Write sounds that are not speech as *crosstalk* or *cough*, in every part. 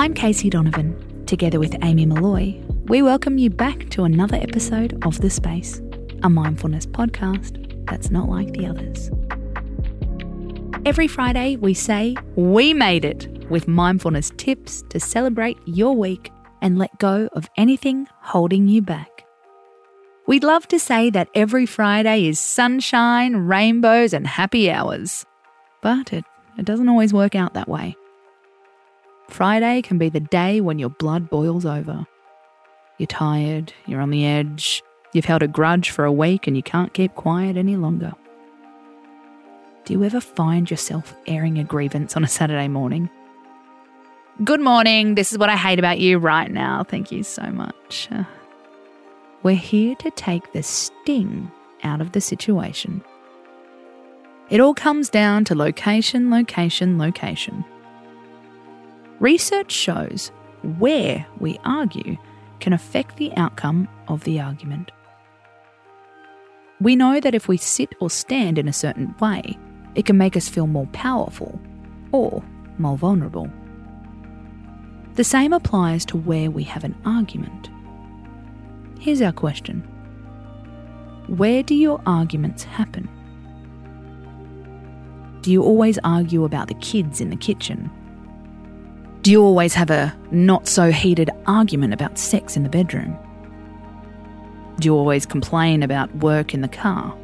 I'm Casey Donovan. Together with Amy Molloy, we welcome you back to another episode of The Space, a mindfulness podcast that's not like the others. Every Friday, we say, We made it with mindfulness tips to celebrate your week and let go of anything holding you back. We'd love to say that every Friday is sunshine, rainbows, and happy hours, but it, it doesn't always work out that way. Friday can be the day when your blood boils over. You're tired, you're on the edge, you've held a grudge for a week and you can't keep quiet any longer. Do you ever find yourself airing a grievance on a Saturday morning? Good morning, this is what I hate about you right now. Thank you so much. *sighs* We're here to take the sting out of the situation. It all comes down to location, location, location. Research shows where we argue can affect the outcome of the argument. We know that if we sit or stand in a certain way, it can make us feel more powerful or more vulnerable. The same applies to where we have an argument. Here's our question Where do your arguments happen? Do you always argue about the kids in the kitchen do you always have a not so heated argument about sex in the bedroom? Do you always complain about work in the car?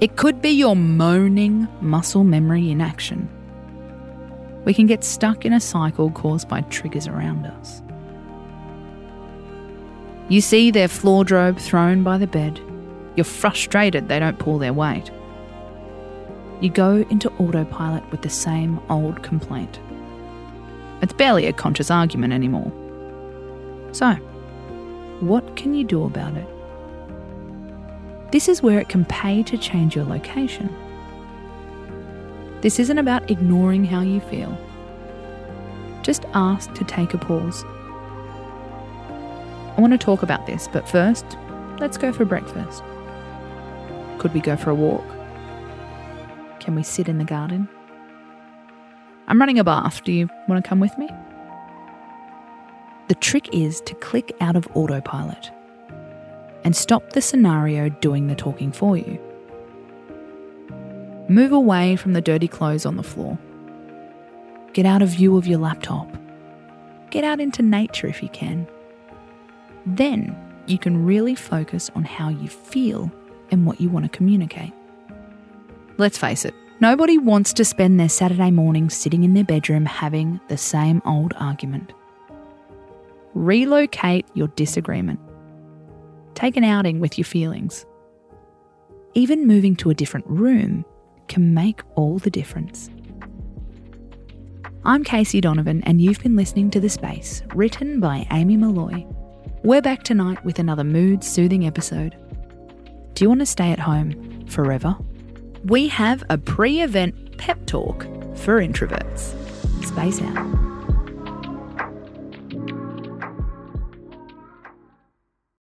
It could be your moaning muscle memory in action. We can get stuck in a cycle caused by triggers around us. You see their floor robe thrown by the bed. You're frustrated they don't pull their weight. You go into autopilot with the same old complaint. It's barely a conscious argument anymore. So, what can you do about it? This is where it can pay to change your location. This isn't about ignoring how you feel. Just ask to take a pause. I want to talk about this, but first, let's go for breakfast. Could we go for a walk? Can we sit in the garden? I'm running a bath. Do you want to come with me? The trick is to click out of autopilot and stop the scenario doing the talking for you. Move away from the dirty clothes on the floor. Get out of view of your laptop. Get out into nature if you can. Then you can really focus on how you feel and what you want to communicate. Let's face it, Nobody wants to spend their Saturday morning sitting in their bedroom having the same old argument. Relocate your disagreement. Take an outing with your feelings. Even moving to a different room can make all the difference. I'm Casey Donovan, and you've been listening to The Space, written by Amy Molloy. We're back tonight with another mood soothing episode. Do you want to stay at home forever? We have a pre event pep talk for introverts. Space out.